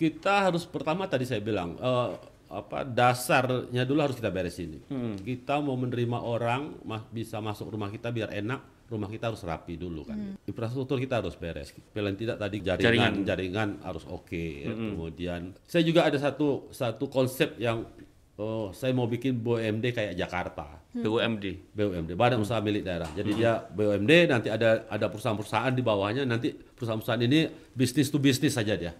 kita harus pertama tadi saya bilang eh, apa dasarnya dulu harus kita beresin. Kita mau menerima orang ma- bisa masuk rumah kita biar enak, rumah kita harus rapi dulu kan. Infrastruktur kita harus beres. Paling tidak tadi jaringan jaringan, harus oke. ya. Kemudian saya juga ada satu satu konsep yang oh, saya mau bikin BUMD kayak Jakarta. BUMD. BUMD, Badan Usaha Milik Daerah. Jadi dia BUMD nanti ada ada perusahaan-perusahaan di bawahnya nanti perusahaan-perusahaan ini bisnis to bisnis saja dia.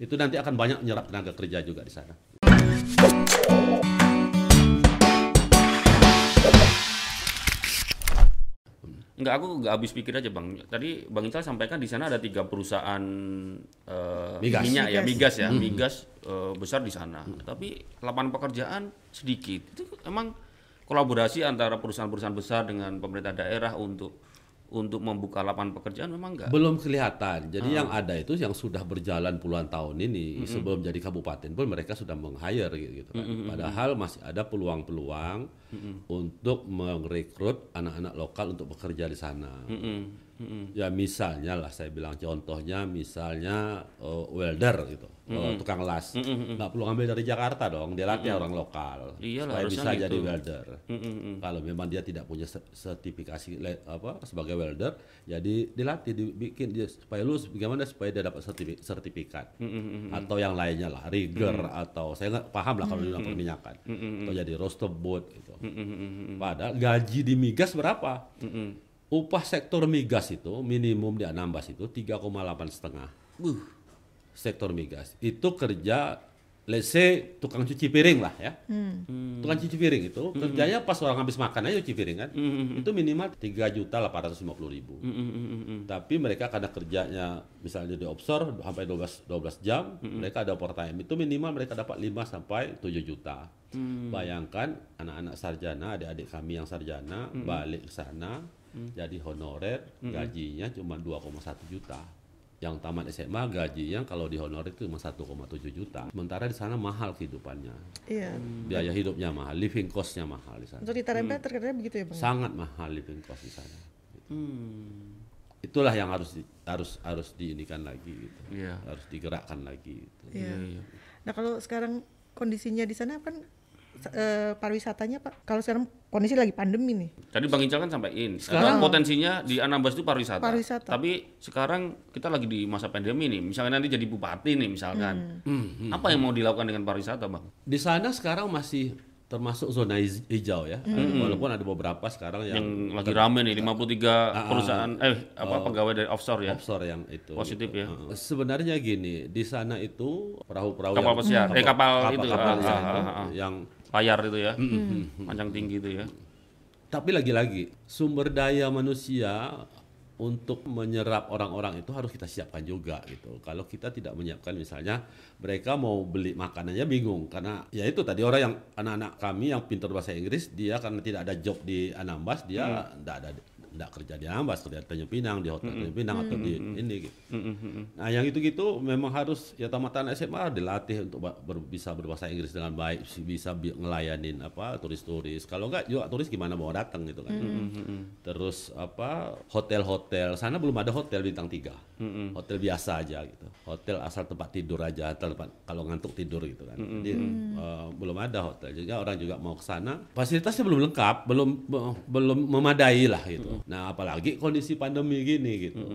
Itu nanti akan banyak menyerap tenaga kerja juga di sana. Enggak, aku nggak habis pikir aja bang. Tadi bang Ical sampaikan di sana ada tiga perusahaan eh, Migas. minyak ya, Migas. migas ya, migas eh, besar di sana. Tapi lapangan pekerjaan sedikit. Itu emang kolaborasi antara perusahaan-perusahaan besar dengan pemerintah daerah untuk untuk membuka lapangan pekerjaan memang enggak. Belum kelihatan. Jadi yang ada itu yang sudah berjalan puluhan tahun ini sebelum jadi kabupaten pun mereka sudah meng-hire gitu kan. Padahal masih ada peluang-peluang untuk merekrut anak-anak lokal untuk bekerja di sana. Ya misalnya lah saya bilang contohnya misalnya eh, welder gitu, eh, tukang las. Nggak perlu ngambil dari Jakarta dong, dia latih orang lokal. Iyalah, supaya bisa gitu. jadi welder. Kalau memang dia tidak punya se- sertifikasi apa sebagai welder, jadi dilatih dibikin dia supaya lulus. Bagaimana supaya dia dapat sertifi- sertifikat? Atau yang lainnya lah, rigger atau saya nggak paham lah kalau di bidang perminyakan. Atau jadi roaster boat gitu. Padahal gaji di migas berapa? Upah sektor migas itu minimum di Anambas itu 3,8 setengah. Sektor migas itu kerja say tukang cuci piring lah ya. Tukang cuci piring itu kerjanya pas orang habis makan aja cuci piring kan. Itu minimal 3 juta 850 ribu. Tapi mereka karena kerjanya misalnya di offshore sampai 12 12 jam, mereka ada overtime. Itu minimal mereka dapat 5 sampai 7 juta. Bayangkan anak-anak sarjana, adik-adik kami yang sarjana balik ke sana jadi honorer gajinya cuma 2,1 juta. Yang tamat SMA gajinya kalau di honorer itu cuma 1,7 juta. Sementara di sana mahal kehidupannya. Iya. Biaya hidupnya mahal, living cost-nya mahal di sana. Untuk di Tarempa terkadang begitu ya bang. Sangat mahal living cost di sana. Hmm. Itulah yang harus di- harus harus diinikan lagi gitu. Iya. Harus digerakkan lagi gitu. Iya. Nah kalau sekarang kondisinya di sana kan eh, pariwisatanya pak. Kalau sekarang kondisi lagi pandemi nih. Tadi Bang Ical kan sampaikan, Sekarang- potensinya di Anambas itu pariwisata. Pariwisata. Tapi sekarang kita lagi di masa pandemi nih, misalnya nanti jadi bupati nih misalkan. Hmm. Apa yang mau dilakukan dengan pariwisata, Bang? Di sana sekarang masih termasuk zona hij- hijau ya. Walaupun ada beberapa sekarang yang, Yang lagi rame nih 53 perusahaan eh apa pegawai dari offshore ya. offshore yang itu. Positif ya. Uh, Sebenarnya gini, di sana itu perahu-perahu Kapal yang- pesiar, eh kapal itu kapal ah, pesiar ah, itu ah, ah. yang layar itu ya. Panjang tinggi itu ya. tapi lagi-lagi sumber daya manusia untuk menyerap orang-orang itu harus kita siapkan juga gitu. Kalau kita tidak menyiapkan misalnya mereka mau beli makanannya bingung karena ya itu tadi orang yang anak-anak kami yang pintar bahasa Inggris dia karena tidak ada job di Anambas dia tidak ada tidak kerja di Anambas kerja di Tanjung Pinang di hotel Tanjung Pinang atau di ini gitu. Nah yang itu-gitu memang harus ya tamatan SMA dilatih untuk ber- bisa berbahasa Inggris dengan baik bisa bi- ngelayanin apa turis-turis. Kalau enggak juga turis gimana mau datang gitu kan. Terus apa hotel-hotel sana belum ada hotel bintang tiga. Hotel biasa aja gitu. Hotel asal tempat tidur aja tempat kalau ngantuk tidur gitu kan. Jadi eh, belum ada hotel juga orang juga mau ke sana. Fasilitasnya belum lengkap, belum be- belum memadai lah gitu. Nah apalagi kondisi pandemi gini gitu.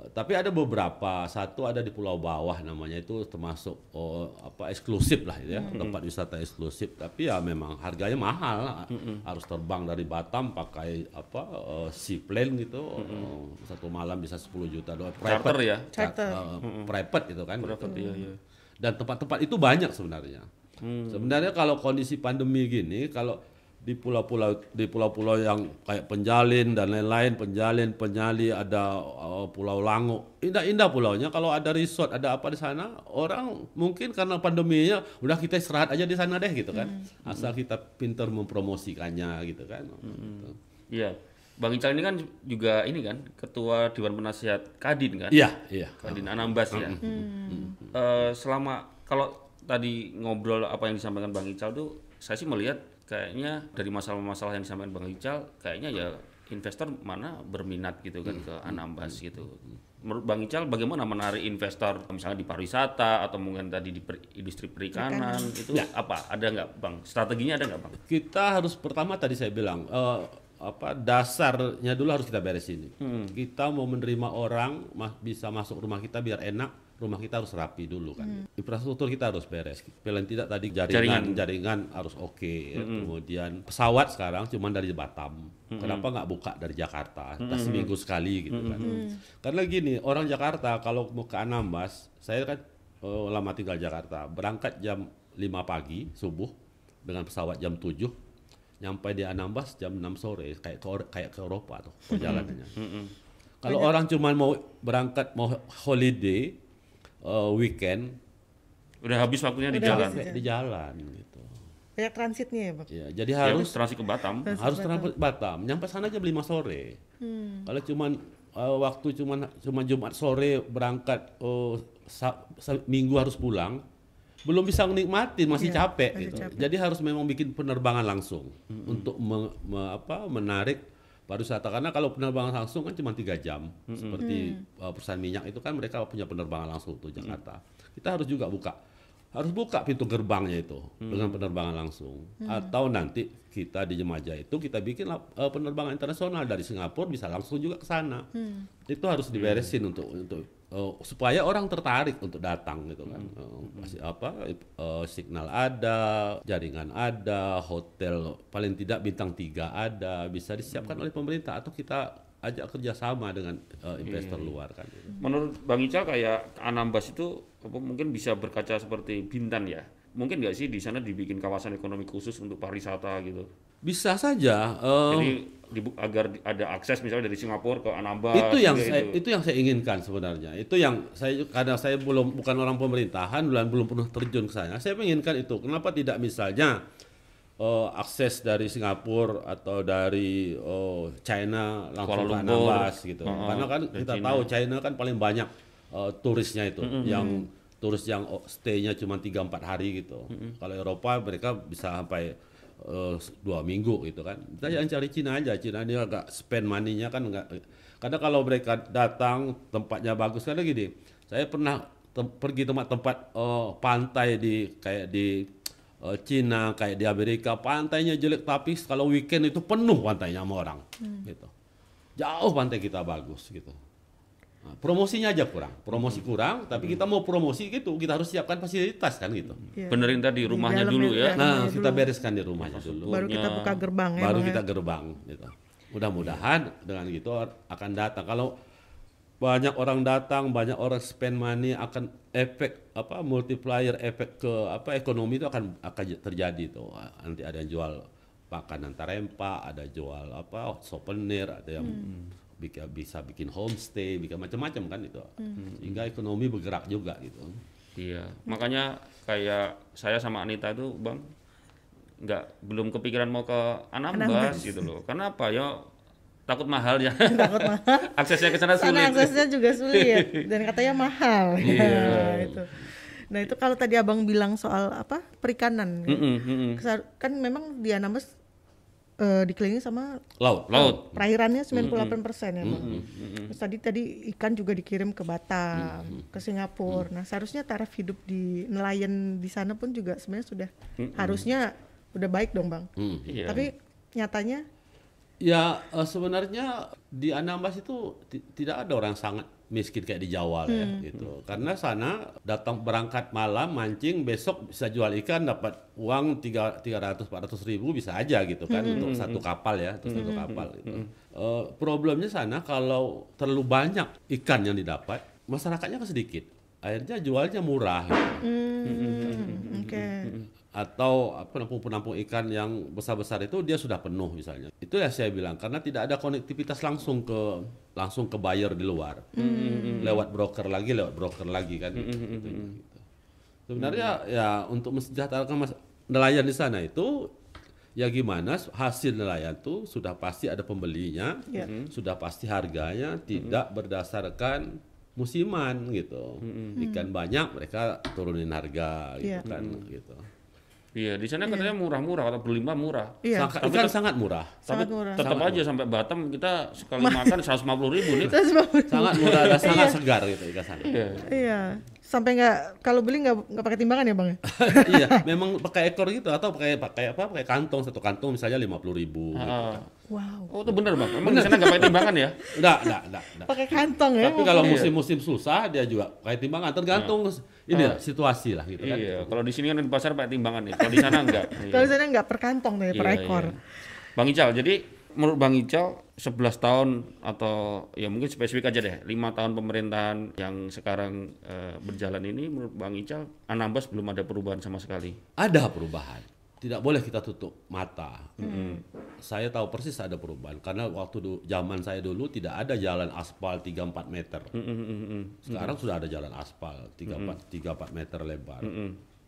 Eh, Tapi ada beberapa, satu ada di Pulau Bawah namanya itu termasuk oh, apa eksklusif lah ya, tempat wisata eksklusif. Tapi ya memang harganya mahal, harus terbang dari Batam pakai apa eh, seaplane gitu, eh, satu malam bisa 10 juta dolar. Charter ya? Charter. eh, private itu kan. Private, gitu. iya, iya. Dan tempat-tempat itu banyak sebenarnya. Sebenarnya kalau kondisi pandemi gini, kalau di pulau-pulau di pulau-pulau yang kayak Penjalin dan lain-lain, Penjalin, Penyali, ada uh, Pulau Lango, indah-indah pulaunya. Kalau ada resort, ada apa di sana, orang mungkin karena pandeminya udah kita istirahat aja di sana deh gitu kan. Asal kita pintar mempromosikannya gitu kan. Gitu. Iya. Bang Ical ini kan juga ini kan ketua Dewan Penasihat Kadin kan? Iya, iya. Kadin Anambas ya. Eh, selama kalau tadi ngobrol apa yang disampaikan Bang Ical tuh saya sih melihat kayaknya dari masalah-masalah yang disampaikan Bang Ical kayaknya ya investor mana berminat gitu kan ke Anambas Hmm. gitu. Menurut Bang Ical bagaimana menarik investor misalnya di pariwisata atau mungkin tadi di per- industri perikanan itu Ya. apa? Ada nggak Bang? Strateginya ada nggak Bang? kita harus pertama tadi saya bilang eh, apa dasarnya dulu harus kita beresin. Kita mau menerima orang ma- bisa masuk rumah kita biar enak, rumah kita harus rapi dulu kan. Infrastruktur kita harus beres. Paling tidak tadi jaringan jaringan, harus oke. ya. Kemudian pesawat sekarang cuma dari Batam. Kenapa nggak buka dari Jakarta? Kita seminggu sekali gitu kan. Karena gini orang Jakarta kalau mau ke Anambas, saya kan eh, lama tinggal Jakarta, berangkat jam 5 pagi subuh dengan pesawat jam 7 nyampe di Anambas jam 6 sore kayak ke kayak ke Eropa tuh perjalanannya. Kalau orang cuma mau berangkat mau holiday eh, weekend Udah habis waktunya di Udah jalan. habis. sampai di jalan gitu. Banyak transitnya ya, Bang? Ya, jadi Ya, harus transit ke Batam. harus transport Batam. Nyampe sana jam 5 sore. Kalau cuman eh, waktu cuman cuma Jumat sore berangkat oh, sa- sa- Minggu harus pulang, belum bisa menikmati, masih Iya, capek masih gitu. capek. Jadi harus memang bikin penerbangan langsung untuk me- me- apa menarik pariwisata. Karena kalau penerbangan langsung kan cuma tiga jam. Seperti uh, perusahaan minyak itu kan mereka punya penerbangan langsung tuh Jakarta. Kita harus juga buka. Harus buka pintu gerbangnya itu dengan penerbangan langsung. Atau nanti kita di Jemaja itu kita bikin uh, penerbangan internasional. Dari Singapura bisa langsung juga ke sana. Itu harus diberesin untuk untuk uh, supaya orang tertarik untuk datang gitu kan. Uh, pasti apa uh, signal ada jaringan ada hotel paling tidak bintang tiga ada bisa disiapkan oleh pemerintah atau kita ajak kerjasama dengan uh, investor luar kan. Menurut Bang Ical kayak Anambas itu apa, mungkin bisa berkaca seperti Bintan ya. Mungkin nggak sih di sana dibikin kawasan ekonomi khusus untuk pariwisata gitu. Bisa saja uh, Jadi dibu- agar di- ada akses misalnya dari Singapura ke Anambas. itu yang saya itu. itu yang saya inginkan sebenarnya itu yang saya karena saya belum bukan orang pemerintahan dan belum pernah terjun ke sana saya menginginkan itu kenapa tidak misalnya eh, akses dari Singapura atau dari oh, China langsung Kuala ke. Anambas gitu Heeh, karena kan kita China. tahu China kan paling banyak eh, turisnya itu yang turis yang stay-nya cuma 3 4 hari gitu kalau Eropa mereka bisa sampai eh, dua minggu gitu kan. Kita jangan cari Cina aja. Cina dia agak spend money-nya kan enggak karena kalau mereka datang tempatnya bagus karena gini saya pernah tem- pergi tempat-tempat eh, pantai di kayak di eh, Cina kayak di Amerika pantainya jelek tapi kalau weekend itu penuh pantainya sama orang gitu. Jauh pantai kita bagus gitu Nah, promosinya aja kurang promosi kurang tapi kita mau promosi gitu kita harus siapkan fasilitas kan gitu Iya. Benerin tadi rumahnya dalam dulu ya. ya. Nah, kita dulu. bereskan di rumahnya dulu. Baru kita buka gerbang ya, Baru Bang, ya? kita gerbang gitu. Mudah-mudahan dengan gitu akan datang. Kalau banyak orang datang, banyak orang spend money akan efek apa multiplier efek ke apa ekonomi itu akan akan terjadi tuh. Nanti ada yang jual makanan tarempa, ada jual apa souvenir, ada yang bikin, bisa bikin homestay, bikin macam-macam kan itu. Sehingga ekonomi bergerak juga gitu. Iya, makanya kayak saya sama Anita itu bang nggak belum kepikiran mau ke Anambas, gitu loh. Karena apa ya takut mahal ya. Takut mahal. Aksesnya ke sana Sana sulit. aksesnya juga sulit dan katanya mahal. Iya. itu. Nah itu kalau tadi abang bilang soal apa perikanan, ya. Mm-mm, mm-mm. Kesar- kan memang di Anambas eh, dikelilingi sama Laut. Laut. perairannya 98 persen ya bang. Terus tadi tadi ikan juga dikirim ke Batam, ke Singapura. Nah seharusnya taraf hidup di nelayan di sana pun juga sebenarnya sudah harusnya udah baik dong bang. Hmm. Iya. Tapi nyatanya Ya eh, sebenarnya di Anambas itu ti- tidak ada orang sangat miskin kayak di Jawa lah ya gitu. Karena sana datang berangkat malam mancing besok bisa jual ikan dapat uang tiga tiga ratus empat ratus ribu bisa aja gitu kan untuk satu kapal ya untuk satu kapal gitu. Eh, problemnya sana kalau terlalu banyak ikan yang didapat masyarakatnya kan sedikit. Akhirnya jualnya murah gitu. Hmm, oke. Atau penampung-penampung ikan yang besar-besar itu dia sudah penuh misalnya. Itu ya saya bilang karena tidak ada konektivitas langsung ke langsung ke buyer di luar. Lewat broker lagi, lewat broker lagi kan. gitu. Gitu. Sebenarnya ya untuk mensejahterakan mas- nelayan di sana itu ya gimana hasil nelayan itu sudah pasti ada pembelinya, Ya. sudah pasti harganya tidak berdasarkan musiman gitu. Ikan banyak mereka turunin harga gitu Iya. kan gitu. Iya, di sana katanya murah-murah atau berlimpah murah. Iya, Sangat- ikan sangat murah. sangat Tapi murah. tetap aja sampai Batam kita sekali makan 150 ribu nih. Sangat murah dan sangat segar gitu ikan sana. Iya. iya, sampai nggak kalau beli nggak nggak pakai timbangan ya bang ya? iya, memang pakai ekor gitu atau pakai pakai apa? Pakai kantong satu kantong misalnya lima puluh ribu. Gitu. Ah. Wow, Oh, itu benar, Bang. Emang di sana nggak pakai timbangan ya? Enggak, enggak, enggak, enggak. pakai kantong ya? Tapi kalau musim-musim susah dia juga pakai timbangan tergantung ini ya, situasi lah gitu kan. Iya, kalau di sini kan di pasar pakai timbangan nih. Kalau di sana enggak. Iya. Kalau sana nggak per kantong deh, per Iya, ekor. iya. Bang Ical, jadi menurut Bang Ical 11 tahun atau ya mungkin spesifik aja deh, lima tahun pemerintahan yang sekarang eh, berjalan ini menurut Bang Ical Anambas belum ada perubahan sama sekali. Ada perubahan. Tidak boleh kita tutup mata. Saya tahu persis ada perubahan karena waktu du- zaman saya dulu tidak ada jalan aspal 3-4 meter. Sekarang sudah ada jalan aspal 3-4 3-4 meter lebar.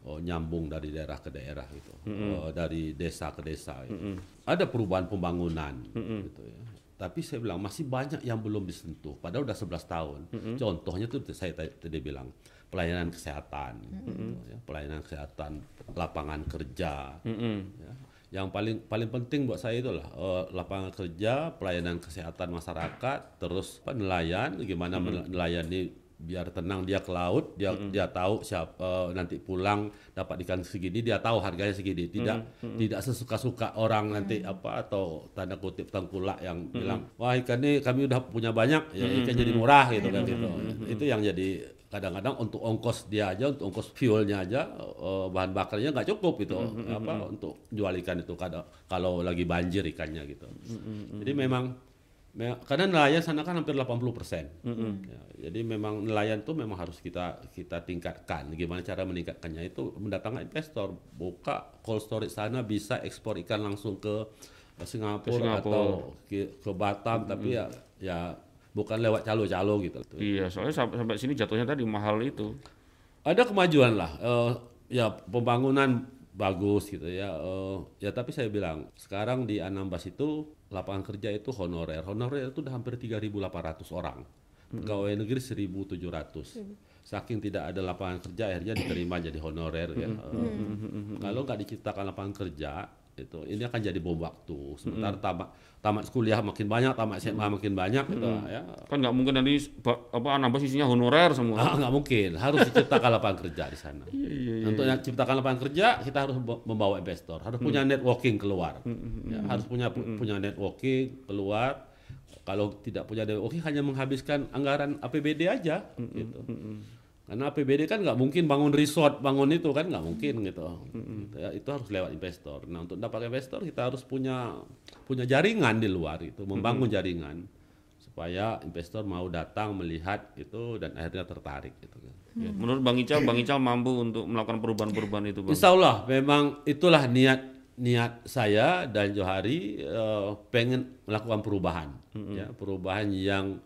Oh, nyambung dari daerah ke daerah gitu. Oh, dari desa ke desa gitu. Ada perubahan pembangunan gitu ya. Tapi saya bilang masih banyak yang belum disentuh. Padahal udah 11 tahun. Contohnya tuh saya tadi, bilang pelayanan kesehatan, gitu ya. pelayanan kesehatan, lapangan kerja. ya. Yang paling paling penting buat saya itulah eh, lapangan kerja, pelayanan kesehatan masyarakat, terus apa, nelayan, gimana mm melayani biar tenang dia ke laut, dia dia tahu siapa nanti pulang dapat ikan segini, dia tahu harganya segini, tidak tidak sesuka-suka orang nanti apa atau tanda kutip tengkulak yang bilang wah ikan ini kami udah punya banyak, ya ikan jadi murah gitu kan gitu. Itu yang jadi kadang-kadang untuk ongkos dia aja, untuk ongkos fuelnya aja, eh, bahan bakarnya nggak cukup gitu, apa untuk jual ikan itu kadang kalau lagi banjir ikannya gitu. Jadi memang me- karena nelayan sana kan hampir 80 persen. Ya, jadi memang nelayan tuh memang harus kita kita tingkatkan. Gimana cara meningkatkannya itu mendatangkan investor, buka cold storage sana bisa ekspor ikan langsung ke Singapura, Singapura. atau ke, ke Batam, tapi ya ya bukan lewat calo-calo gitu. Iya, soalnya sampai, sampai sini jatuhnya tadi mahal itu. ada kemajuan lah Eh, ya pembangunan bagus gitu ya Eh, ya tapi saya bilang sekarang di Anambas itu lapangan kerja itu honorer. Honorer itu udah hampir 3.800 orang. Pegawai negeri 1.700 saking tidak ada lapangan kerja akhirnya diterima jadi honorer ya. Eh, kalau nggak diciptakan lapangan kerja itu. Ini akan jadi bom waktu. Sementara tamat tamat kuliah makin banyak tamat SMA makin banyak gitu ya. Kan nggak mungkin nanti apa Anambas isinya honorer semua. Ah, nggak mungkin, harus diciptakan lapangan kerja di sana. Iya, Untuk yang ciptakan lapangan kerja, kita harus memba- membawa investor, harus punya networking keluar, Ya, harus punya punya networking keluar. Kalau tidak punya networking, hanya menghabiskan anggaran APBD aja, gitu. Karena APBD kan nggak mungkin bangun resort, bangun itu kan nggak mungkin gitu. Ya, itu harus lewat investor. Nah untuk dapat investor kita harus punya punya jaringan di luar itu, membangun jaringan supaya investor mau datang melihat itu dan akhirnya tertarik gitu kan. Ya, Menurut Bang Ical, Bang Ical mampu untuk melakukan perubahan-perubahan itu, Bang. Insya Allah memang itulah niat niat saya dan Johari eh, pengen melakukan perubahan ya perubahan yang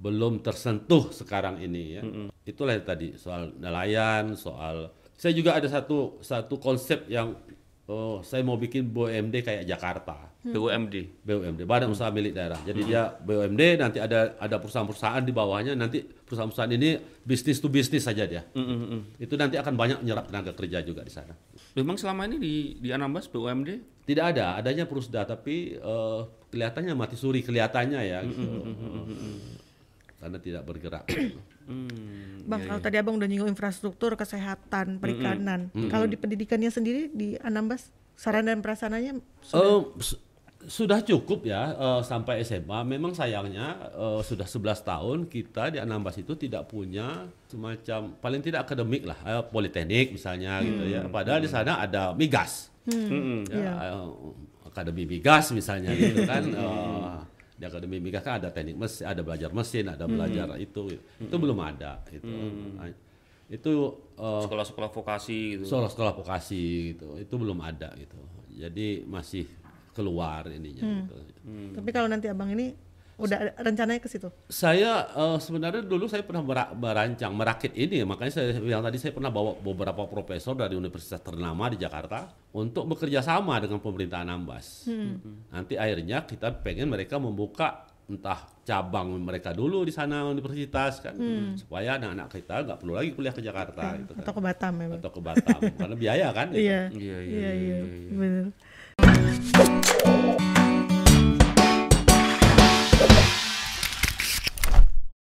belum tersentuh sekarang ini ya itulah yang tadi soal nelayan soal saya juga ada satu satu konsep yang oh, saya mau bikin BUMD kayak Jakarta BUMD. BUMD Badan Usaha Milik Daerah. Jadi dia BUMD nanti ada ada perusahaan-perusahaan di bawahnya nanti perusahaan-perusahaan ini bisnis to bisnis saja dia. Itu nanti akan banyak menyerap tenaga kerja juga di sana. Memang selama ini di di Anambas BUMD Tidak ada, adanya Perusda tapi eh, kelihatannya mati suri kelihatannya ya gitu. Karena tidak bergerak. Bang, kalau tadi abang udah nyinggung infrastruktur, kesehatan, perikanan. Kalau di pendidikannya sendiri di Anambas, saran dan prasananya Eh, su- sudah cukup ya eh, sampai SMA. Memang sayangnya eh, sudah 11 tahun kita di Anambas itu tidak punya semacam paling tidak akademik lah, eh, politeknik misalnya gitu ya. Padahal di sana ada migas. Ya, eh, akademi migas misalnya gitu kan. Eh, di akademi migas kan ada teknik mesin, ada belajar mesin, ada belajar itu. gitu. Itu belum ada itu. Nah, Itu eh, sekolah-sekolah vokasi gitu. sekolah-sekolah vokasi gitu itu belum ada gitu jadi masih keluar ininya gitu. Tapi kalau nanti abang ini udah rencananya ke situ. saya eh, sebenarnya dulu saya pernah mera- merancang merakit ini. Makanya saya bilang tadi saya pernah bawa beberapa profesor dari universitas ternama di Jakarta untuk bekerja sama dengan pemerintah Anambas nanti akhirnya kita pengen mereka membuka entah cabang mereka dulu di sana universitas kan. Supaya anak-anak kita nggak perlu lagi kuliah ke Jakarta gitu kan. atau ke Batam ya atau ke Batam karena biaya kan gitu. iya. Iya, iya, iya